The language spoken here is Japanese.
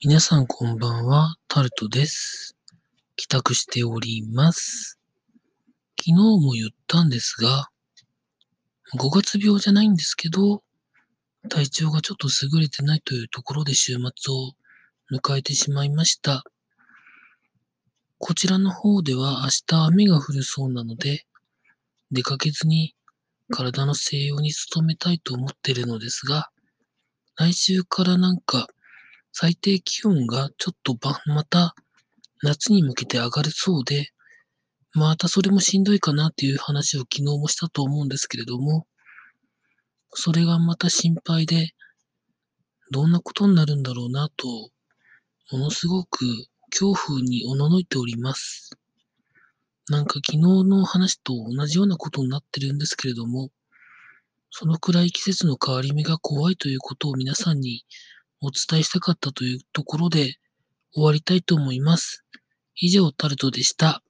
皆さんこんばんは、タルトです。帰宅しております。昨日も言ったんですが、5月病じゃないんですけど、体調がちょっと優れてないというところで週末を迎えてしまいました。こちらの方では明日雨が降るそうなので、出かけずに体の静養に努めたいと思ってるのですが、来週からなんか最低気温がちょっとばまた夏に向けて上がるそうで、またそれもしんどいかなっていう話を昨日もしたと思うんですけれども、それがまた心配で、どんなことになるんだろうなと、ものすごく恐怖におののいております。なんか昨日の話と同じようなことになってるんですけれども、そのくらい季節の変わり目が怖いということを皆さんにお伝えしたかったというところで終わりたいと思います。以上、タルトでした。